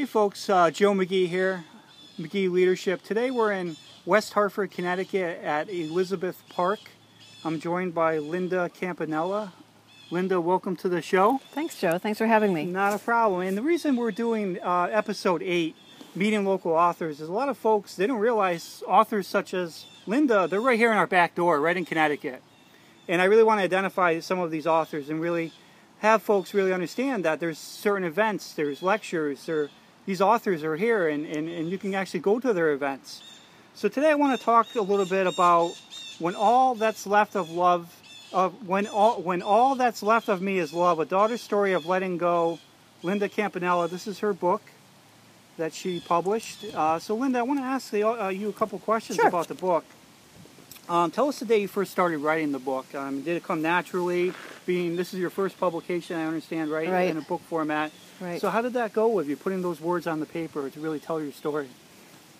Hey folks, uh, Joe McGee here, McGee Leadership. Today we're in West Hartford, Connecticut at Elizabeth Park. I'm joined by Linda Campanella. Linda, welcome to the show. Thanks, Joe. Thanks for having me. Not a problem. And the reason we're doing uh, episode 8, Meeting Local Authors, is a lot of folks, they don't realize authors such as Linda, they're right here in our back door, right in Connecticut. And I really want to identify some of these authors and really have folks really understand that there's certain events, there's lectures, there these authors are here and, and, and you can actually go to their events. So today I want to talk a little bit about when all that's left of love of when all when all that's left of me is love, a daughter's story of letting go. Linda Campanella, this is her book that she published. Uh, so Linda, I want to ask the, uh, you a couple questions sure. about the book. Um, tell us the day you first started writing the book. Um, did it come naturally? Being this is your first publication, I understand, right? Right. In a book format. Right. So how did that go with you, putting those words on the paper to really tell your story?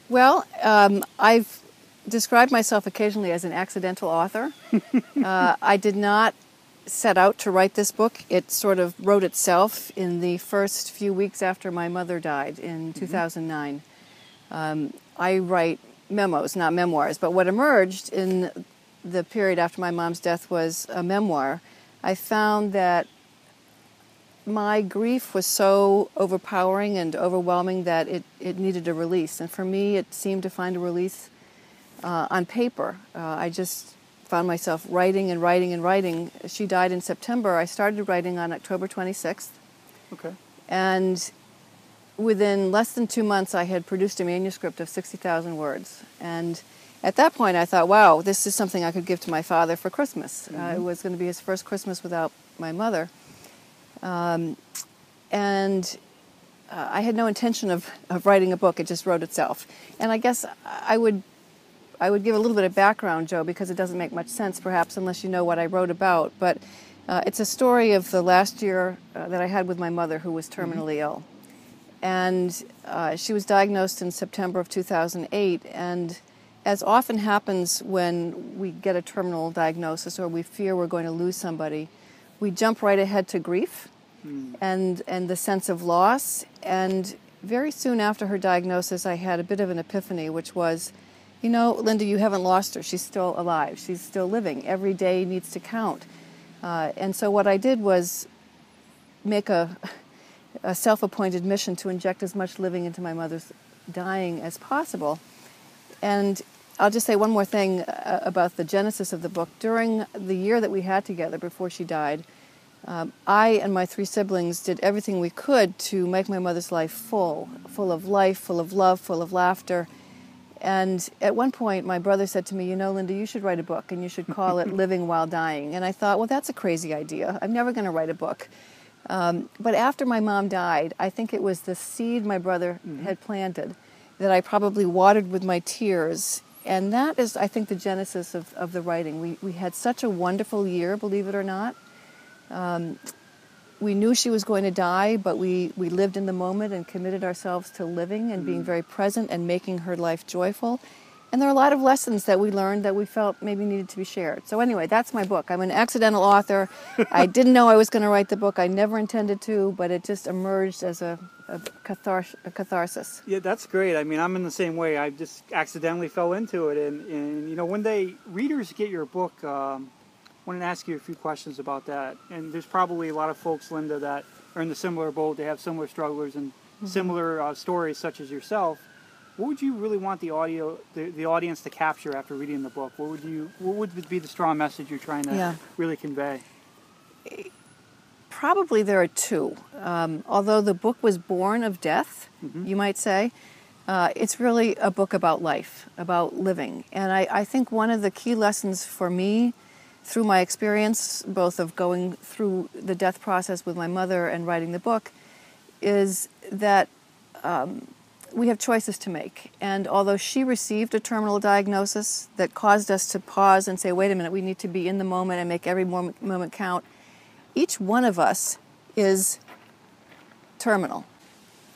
Well, um, I've described myself occasionally as an accidental author. uh, I did not set out to write this book. It sort of wrote itself in the first few weeks after my mother died in 2009. Um, I write memos, not memoirs, but what emerged in the period after my mom's death was a memoir. I found that my grief was so overpowering and overwhelming that it, it needed a release. And for me, it seemed to find a release uh, on paper. Uh, I just found myself writing and writing and writing. She died in September. I started writing on October 26th. Okay. And within less than two months, I had produced a manuscript of 60,000 words. And at that point, I thought, wow, this is something I could give to my father for Christmas. Mm-hmm. Uh, it was going to be his first Christmas without my mother. Um, and uh, I had no intention of, of writing a book, it just wrote itself. And I guess I would, I would give a little bit of background, Joe, because it doesn't make much sense perhaps unless you know what I wrote about. But uh, it's a story of the last year uh, that I had with my mother who was terminally mm-hmm. ill. And uh, she was diagnosed in September of 2008. And as often happens when we get a terminal diagnosis or we fear we're going to lose somebody, we jump right ahead to grief mm. and, and the sense of loss. And very soon after her diagnosis, I had a bit of an epiphany, which was, you know, Linda, you haven't lost her. She's still alive. She's still living. Every day needs to count. Uh, and so what I did was make a, a self appointed mission to inject as much living into my mother's dying as possible. And I'll just say one more thing uh, about the genesis of the book. During the year that we had together before she died, um, I and my three siblings did everything we could to make my mother's life full, full of life, full of love, full of laughter. And at one point, my brother said to me, You know, Linda, you should write a book and you should call it Living While Dying. And I thought, Well, that's a crazy idea. I'm never going to write a book. Um, but after my mom died, I think it was the seed my brother mm-hmm. had planted that I probably watered with my tears and that is, I think, the genesis of, of the writing. We, we had such a wonderful year, believe it or not. Um, we knew she was going to die, but we, we lived in the moment and committed ourselves to living and being mm-hmm. very present and making her life joyful. And there are a lot of lessons that we learned that we felt maybe needed to be shared. So, anyway, that's my book. I'm an accidental author. I didn't know I was going to write the book. I never intended to, but it just emerged as a, a, cathars- a catharsis. Yeah, that's great. I mean, I'm in the same way. I just accidentally fell into it. And, and you know, when they readers get your book, um, I want to ask you a few questions about that. And there's probably a lot of folks, Linda, that are in the similar boat. They have similar strugglers and mm-hmm. similar uh, stories, such as yourself what would you really want the audio the, the audience to capture after reading the book what would you what would be the strong message you're trying to yeah. really convey probably there are two um, although the book was born of death mm-hmm. you might say uh, it's really a book about life about living and I, I think one of the key lessons for me through my experience both of going through the death process with my mother and writing the book is that um, we have choices to make. And although she received a terminal diagnosis that caused us to pause and say, wait a minute, we need to be in the moment and make every moment, count, each one of us is terminal.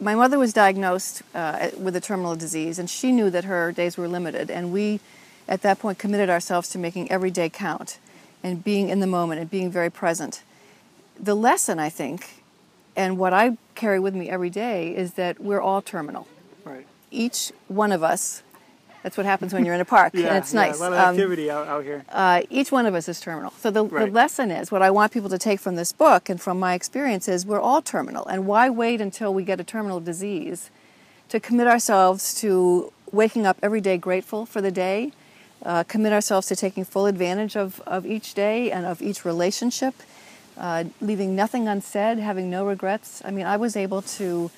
My mother was diagnosed uh, with a terminal disease, and she knew that her days were limited. And we, at that point, committed ourselves to making every day count and being in the moment and being very present. The lesson, I think, and what I carry with me every day is that we're all terminal. Right. Each one of us. That's what happens when you're in a park, Yeah, and it's yeah, nice. A lot of Um, activity out, out here. uh, each one of us is terminal. So the, the lesson is what I want people to take from this book and from my experience is we're all terminal. And why wait until we get a terminal disease to commit ourselves to waking up every day grateful for the day, uh, commit ourselves to taking full advantage of, of each day and of each relationship, uh, leaving nothing unsaid, having no regrets. I mean, I was able to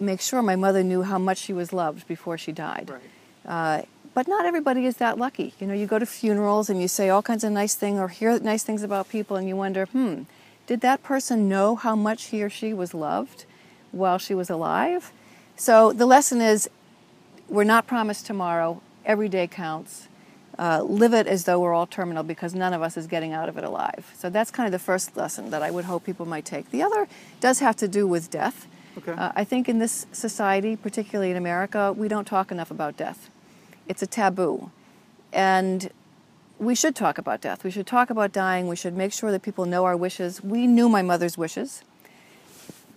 make sure my mother knew how much she was loved before she died. Right. Uh, but not everybody is that lucky. You know, you go to funerals and you say all kinds of nice things or hear nice things about people, and you wonder, hmm, did that person know how much he or she was loved while she was alive? So the lesson is we're not promised tomorrow. Every day counts. Uh, live it as though we're all terminal because none of us is getting out of it alive. So that's kind of the first lesson that I would hope people might take. The other does have to do with death. Okay. Uh, I think in this society, particularly in America, we don't talk enough about death. It's a taboo. And we should talk about death. We should talk about dying. We should make sure that people know our wishes. We knew my mother's wishes,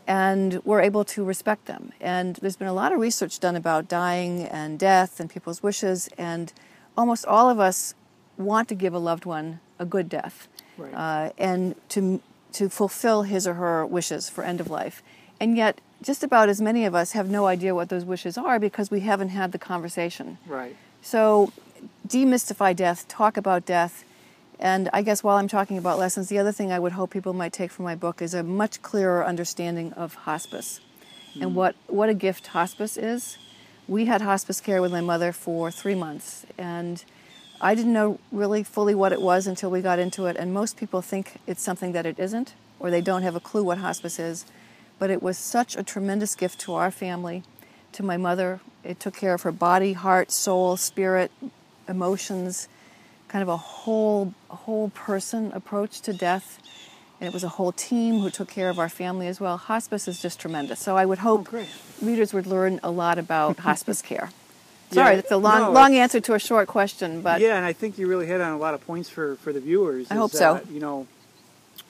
and we're able to respect them. And there's been a lot of research done about dying and death and people's wishes, and almost all of us want to give a loved one a good death Right. uh, and to, to fulfill his or her wishes for end of life. And yet, just about as many of us have no idea what those wishes are because we haven't had the conversation. right. So, demystify death, talk about death. And I guess while I'm talking about lessons, the other thing I would hope people might take from my book is a much clearer understanding of hospice and hmm. what, what a gift hospice is. We had hospice care with my mother for three months, and I didn't know really fully what it was until we got into it. And most people think it's something that it isn't, or they don't have a clue what hospice is. But it was such a tremendous gift to our family, to my mother. It took care of her body, heart, soul, spirit, emotions, kind of a whole whole person approach to death. And it was a whole team who took care of our family as well. Hospice is just tremendous. So I would hope oh, great. readers would learn a lot about hospice care. Sorry, Yeah, that's a long no, long answer to a short question, but yeah, and I think you really hit on a lot of points for, for the viewers. I hope so. You know,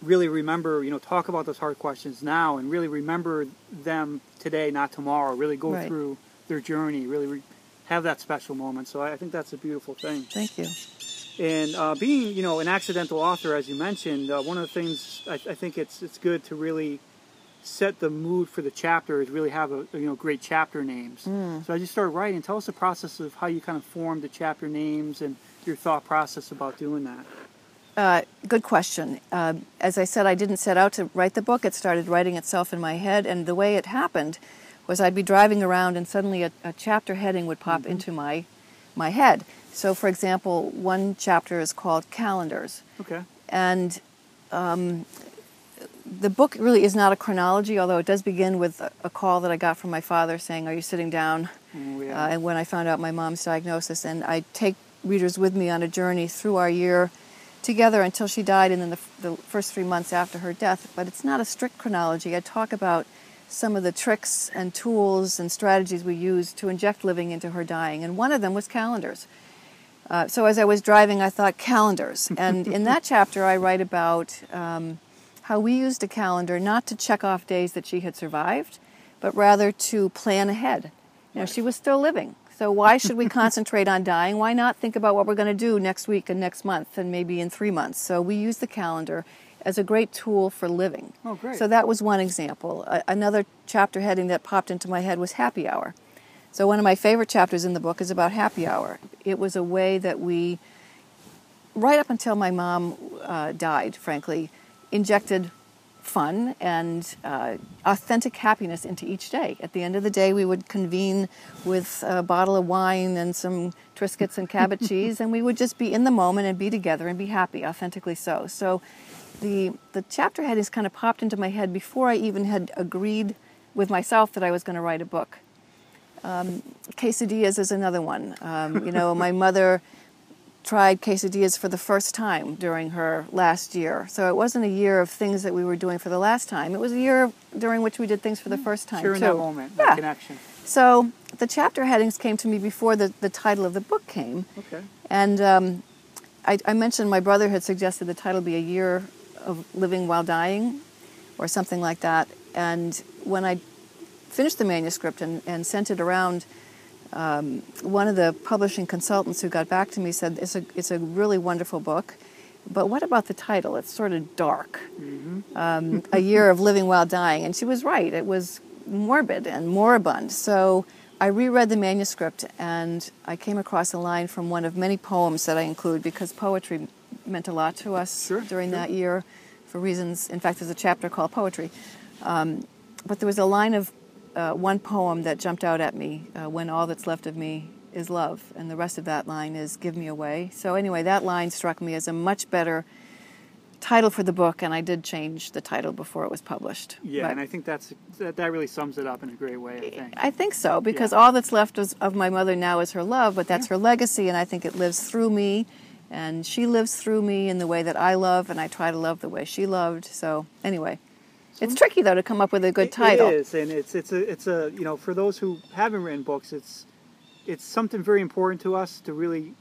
really remember, you know, talk about those hard questions now and really remember them today, not tomorrow. Really go Right. through their journey, really re- have that special moment. So I, I think that's a beautiful thing. thank you. And uh, being, you know, an accidental author, as you mentioned, uh, one of the things I, I think it's it's good to really set the mood for the chapter is really have a you know great chapter names. So as you start writing, tell us the process of how you kind of formed the chapter names and your thought process about doing that. Uh, good question. Uh, as I said, I didn't set out to write the book. It started writing itself in my head, and the way it happened was I'd be driving around, and suddenly a, a chapter heading would pop into my my head. So, for example, one chapter is called Calendars, Okay. and um, the book really is not a chronology, although it does begin with a, a call that I got from my father saying, "Are you sitting down?" Oh, yeah. uh, and when I found out my mom's diagnosis, and I take readers with me on a journey through our year together until she died, and then the, the first three months after her death. But it's not a strict chronology. I talk about some of the tricks and tools and strategies we used to inject living into her dying, and one of them was calendars. Uh, so as I was driving, I thought calendars, and in that chapter, I write about um, how we used a calendar not to check off days that she had survived, but rather to plan ahead. You know, she was still living. So why should we concentrate on dying? Why not think about what we're going to do next week and next month and maybe in three months? So we use the calendar as a great tool for living. Oh, great. So that was one example. A- another chapter heading that popped into my head was happy hour. So one of my favorite chapters in the book is about happy hour. It was a way that we, right up until my mom uh, died, frankly, injected fun and uh, authentic happiness into each day. At the end of the day, we would convene with a bottle of wine and some Triscuits and Cabot cheese, and we would just be in the moment and be together and be happy, authentically so. So the, the chapter headings kind of popped into my head before I even had agreed with myself that I was going to write a book. Um, quesadillas is another one. Um, you know, my mother tried quesadillas for the first time during her last year. So it wasn't a year of things that we were doing for the last time. It was a year during which we did things for the first time Sharing too. that moment, Yeah. that connection. So the chapter headings came to me before the, the title of the book came. Okay. And um, I, I mentioned my brother had suggested the title be A Year of Living While Dying or something like that. And when I finished the manuscript and, and sent it around, um, one of the publishing consultants who got back to me said, it's a, it's a really wonderful book. But what about the title? It's sort of dark. Um, a year of living while dying. And she was right. It was morbid and moribund. So I reread the manuscript and I came across a line from one of many poems that I include because poetry meant a lot to us Sure, during sure. that year for reasons. In fact, there's a chapter called Poetry. Um, but there was a line of uh, one poem that jumped out at me uh, when all that's left of me is love, and the rest of that line is give me away. So, anyway, that line struck me as a much better title for the book, and I did change the title before it was published. Yeah, But and I think that's that, that really sums it up in a great way. I think. I think so, because Yeah. all that's left is, of my mother now is her love, but that's her legacy, and I think it lives through me, and she lives through me in the way that I love, and I try to love the way she loved. So, anyway. It's tricky though to come up with a good It- title. It is, and it's it's a it's a you know for those who haven't written books, it's it's something very important to us to really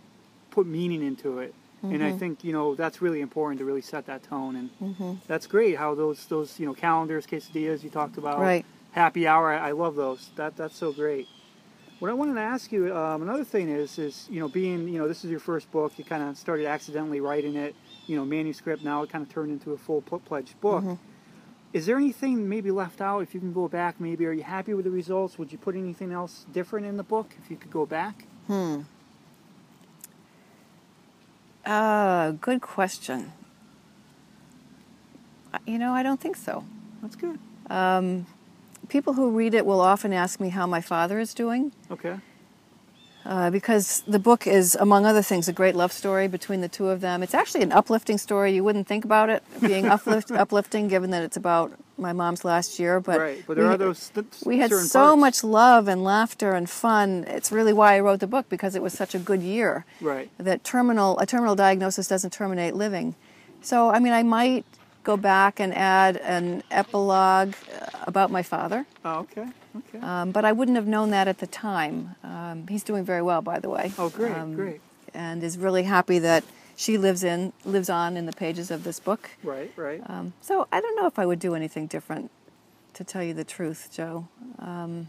put meaning into it. And Mm-hmm. I think you know that's really important to really set that tone, and Mm-hmm. that's great. How those those you know calendars, quesadillas you talked about, Right. Happy hour, I, I love those. That that's so great. What I wanted to ask you, um, another thing is, is you know, being you know, this is your first book. You kind of started accidentally writing it, you know, manuscript. Now it kind of turned into a full fledged book. Is there anything maybe left out? If you can go back, maybe are you happy with the results? Would you put anything else different in the book if you could go back? Hmm. Uh, good question. You know, I don't think so. That's good. People who read it will often ask me how my father is doing. Okay. Uh, because the book is, among other things, a great love story between the two of them. It's actually an uplifting story. You wouldn't think about it being uplift, uplifting, given that it's about my mom's last year. But right, but there we, are those. Th- we had so parts. much love and laughter and fun. It's really why I wrote the book because it was such a good year. Right. That terminal a terminal diagnosis doesn't terminate living. So I mean, I might go back and add an epilogue about my father. Oh, okay. Okay. Um, but I wouldn't have known that at the time. Um, he's doing very well, by the way. oh, great, Um, great. And is really happy that she lives in lives on in the pages of this book. Right, right. Um, so I don't know if I would do anything different, to tell you the truth, Joe. Um,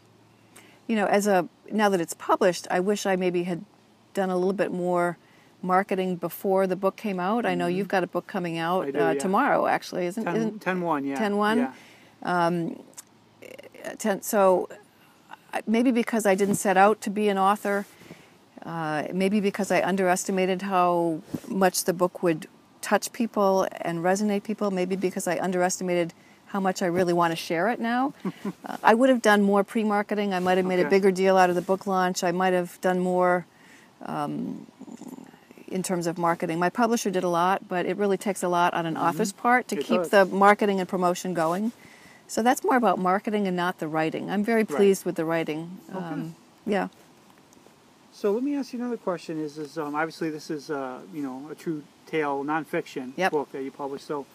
you know, as a now that it's published, I wish I maybe had done a little bit more marketing before the book came out. I know you've got a book coming out Mm-hmm. Do, uh, yeah. tomorrow, actually, isn't, 10, isn't 10 1, yeah. 10-1? Yeah. ten, so maybe because I didn't set out to be an author, uh, maybe because I underestimated how much the book would touch people and resonate people, maybe because I underestimated how much I really want to share it now. uh, I would have done more pre-marketing. I might have made a bigger deal out of the book launch. I might have done more um, in terms of marketing. My publisher did a lot, but it really takes a lot on an author's part to Mm-hmm. It keep does. the marketing and promotion going. So that's more about marketing and not the writing. I'm very pleased with the writing. Um, yeah. So let me ask you another question. Is is um, obviously this is uh, you know a true tale nonfiction Yep. book that you published. So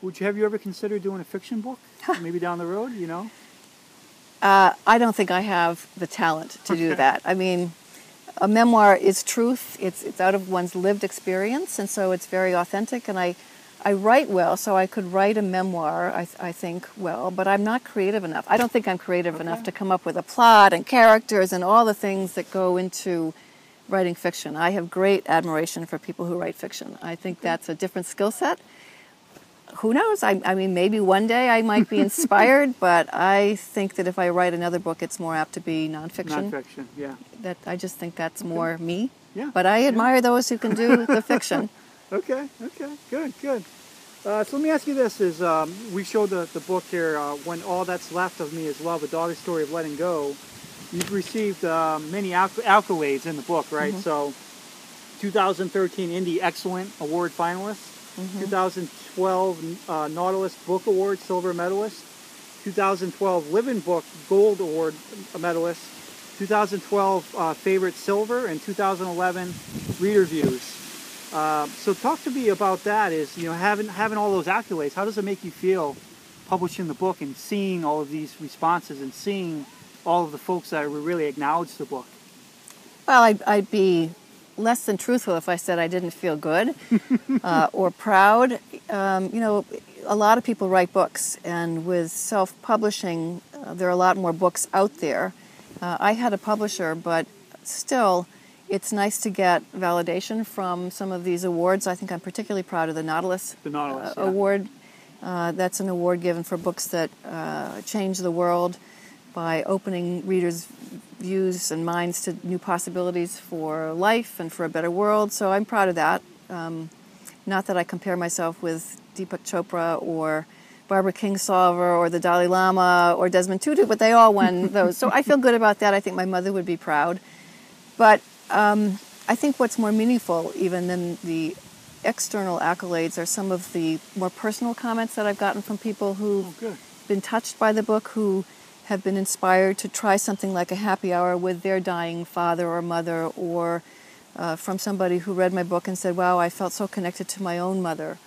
would you have you ever considered doing a fiction book? Maybe down the road, you know? Uh, I don't think I have the talent to do that. I mean, a memoir is truth. It's it's out of one's lived experience, and so it's very authentic. And I, I write well, so I could write a memoir. I, I think well, but I'm not creative enough. I don't think I'm creative enough to come up with a plot and characters and all the things that go into writing fiction. I have great admiration for people who write fiction. I think that's a different skill set. Who knows? I, I mean, maybe one day I might be inspired, but I think that if I write another book, it's more apt to be nonfiction. Nonfiction, yeah. That I just think that's more me. Yeah. But I yeah. admire those who can do the fiction. Okay, okay, good, good. Uh, so let me ask you this: Is um, we showed the, the book here? Uh, when all that's left of me is love, a daughter's story of letting go. You've received um, many acc- accolades in the book, right? So, 2013 Indie Excellence Award finalist, 2012 uh, Nautilus Book Award silver medalist, 2012 Living Book Gold Award medalist, 2012 uh, Favorite Silver, and 2011 Reader Views. Uh, so talk to me about that. Is you know having having all those accolades. How does it make you feel publishing the book and seeing all of these responses and seeing all of the folks that really acknowledge the book? Well, I'd, I'd be less than truthful if I said I didn't feel good uh, or proud. Um, you know, a lot of people write books, and with self publishing, uh, there are a lot more books out there. Uh, I had a publisher, but still, it's nice to get validation from some of these awards. I think I'm particularly proud of the Nautilus, The Nautilus, uh, yeah. Award. Uh, that's an award given for books that uh, change the world by opening readers' views and minds to new possibilities for life and for a better world. So I'm proud of that. Um, not that I compare myself with Deepak Chopra or Barbara Kingsolver or the Dalai Lama or Desmond Tutu, but they all won those. So I feel good about that. I think my mother would be proud. But um, I think what's more meaningful, even than the external accolades, are some of the more personal comments that I've gotten from people who've Oh, been touched by the book, who have been inspired to try something like a happy hour with their dying father or mother, or uh, from somebody who read my book and said, Wow, I felt so connected to my own mother.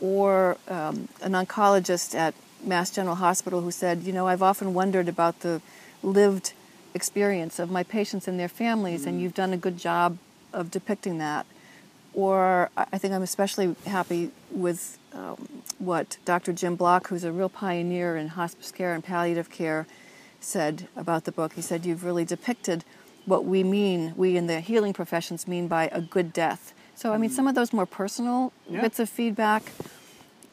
Or um, an oncologist at Mass General Hospital who said, You know, I've often wondered about the lived experience of my patients and their families, and you've done a good job of depicting that. Or I I think I'm especially happy with um, what Dr. Jim Block, who's a real pioneer in hospice care and palliative care, said about the book. He said, You've really depicted what we mean, we in the healing professions mean by a good death. So, I mean, some of those more personal Yeah. bits of feedback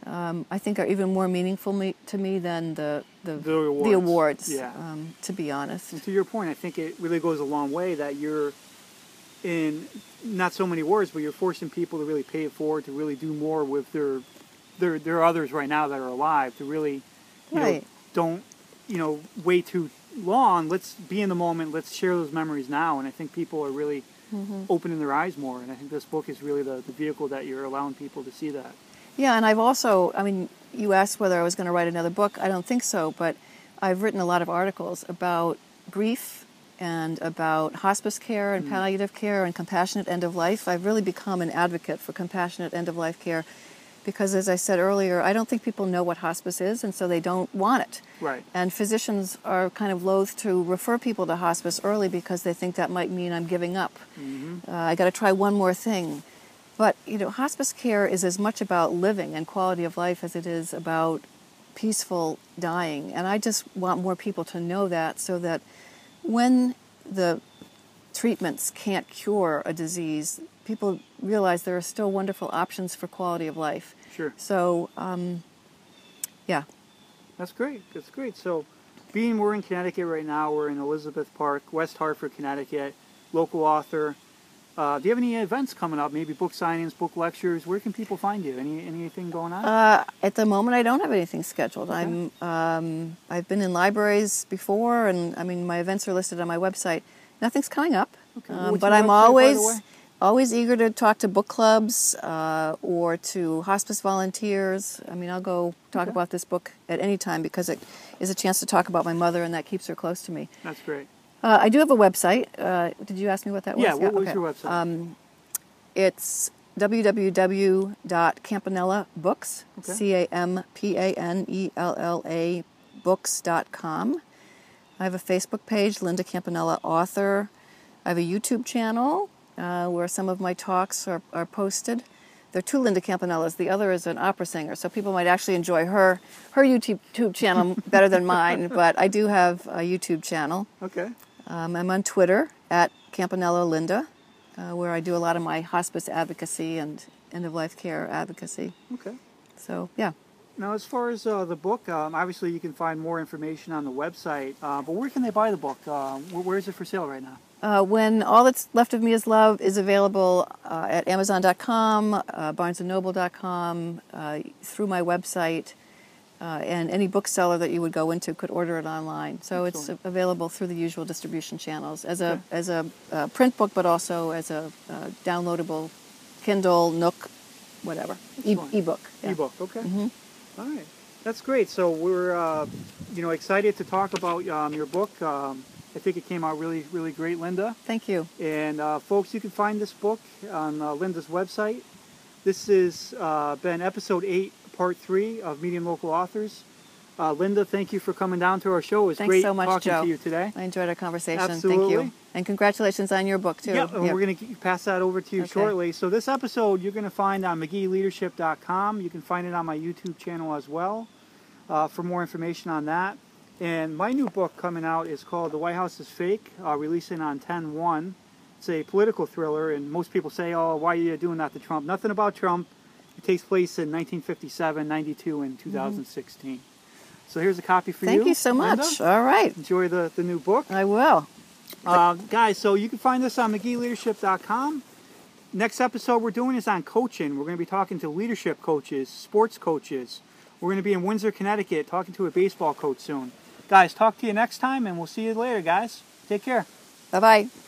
um, I think are even more meaningful me, to me than the, the, The awards. the awards, Yeah. um, to be honest. And to your point, I think it really goes a long way that you're in not so many words, but you're forcing people to really pay it forward, to really do more with their there there are others right now that are alive to really you know Right. don't you know wait too long. Let's be in the moment. Let's share those memories now. And I think people are really Mm-hmm. opening their eyes more. And I think this book is really the, the vehicle that you're allowing people to see that. Yeah, and I've also, I mean, you asked whether I was going to write another book. I don't think so, but I've written a lot of articles about grief and about hospice care and palliative care and compassionate end of life. I've really become an advocate for compassionate end of life care because, as I said earlier, I don't think people know what hospice is, and so they don't want it. Right. And physicians are kind of loath to refer people to hospice early because they think that might mean I'm giving up. Uh, I got to try one more thing. But you know, hospice care is as much about living and quality of life as it is about peaceful dying. And I just want more people to know that so that when the treatments can't cure a disease, people realize there are still wonderful options for quality of life. Sure. So, um, yeah. That's great. That's great. So, being we're in Connecticut right now, we're in Elizabeth Park, West Hartford, Connecticut. Local author. Uh, do you have any events coming up? Maybe book signings, book lectures. Where can people find you? Any anything going on? Uh, at the moment, I don't have anything scheduled. I'm um, I've been in libraries before, and I mean my events are listed on my website. Nothing's coming up, Okay. um, but I'm website, by the always way? always eager to talk to book clubs uh, or to hospice volunteers. I mean, I'll go talk Okay. about this book at any time because it is a chance to talk about my mother, and that keeps her close to me. That's great. Uh, I do have a website. Uh, did you ask me what that was? Yeah. What was okay. your website? Um, it's www.campanella.books, Okay. C A M P A N E L L A books.com. I have a Facebook page, Linda Campanella Author. I have a YouTube channel uh, where some of my talks are, are posted. There are two Linda Campanellas. The other is an opera singer, so people might actually enjoy her her YouTube YouTube channel better than mine. But I do have a YouTube channel. okay. Um, I'm on Twitter at Campanella Linda, uh, where I do a lot of my hospice advocacy and end of life care advocacy. Okay. So, yeah. Now, as far as uh, the book, um, obviously you can find more information on the website. Uh, but where can they buy the book? Uh, where, where is it for sale right now? Uh, when All That's Left of Me is Love is available uh, at Amazon.com, uh, BarnesandNoble.com, uh, through my website, uh, and any bookseller that you would go into could order it online. So it's available through the usual distribution channels as a Okay. as a uh, print book, but also as a uh, downloadable Kindle, Nook, whatever, e- ebook. yeah. Ebook. Okay. Mhm. All right. That's great. So we're, uh, you know, excited to talk about um, your book. Um, I think it came out really, really great, Linda. Thank you. And uh, folks, you can find this book on uh, Linda's website. This has uh, been episode eight, part three of Meeting Local Authors. Uh, Linda, thank you for coming down to our show. It was Thanks great so much, talking Joe. to you today. I enjoyed our conversation. Absolutely. Thank you. And congratulations on your book, too. Yeah, and Yep. we're going to pass that over to you Okay. shortly. So this episode you're going to find on McGeeleadership.com. You can find it on my YouTube channel as well uh, for more information on that. And my new book coming out is called The White House is Fake, uh, releasing on 10-1. It's a political thriller, and most people say, oh, why are you doing that to Trump? Nothing about Trump. Takes place in 1957, 92, and 2016. So here's a copy for you. Thank you so Linda. much. All right. Enjoy the, the new book. I will. Uh, guys, so you can find us on McGeeleadership.com. Next episode we're doing is on coaching. We're going to be talking to leadership coaches, sports coaches. We're going to be in Windsor, Connecticut, talking to a baseball coach soon. Guys, talk to you next time, and we'll see you later, guys. Take care. Bye bye.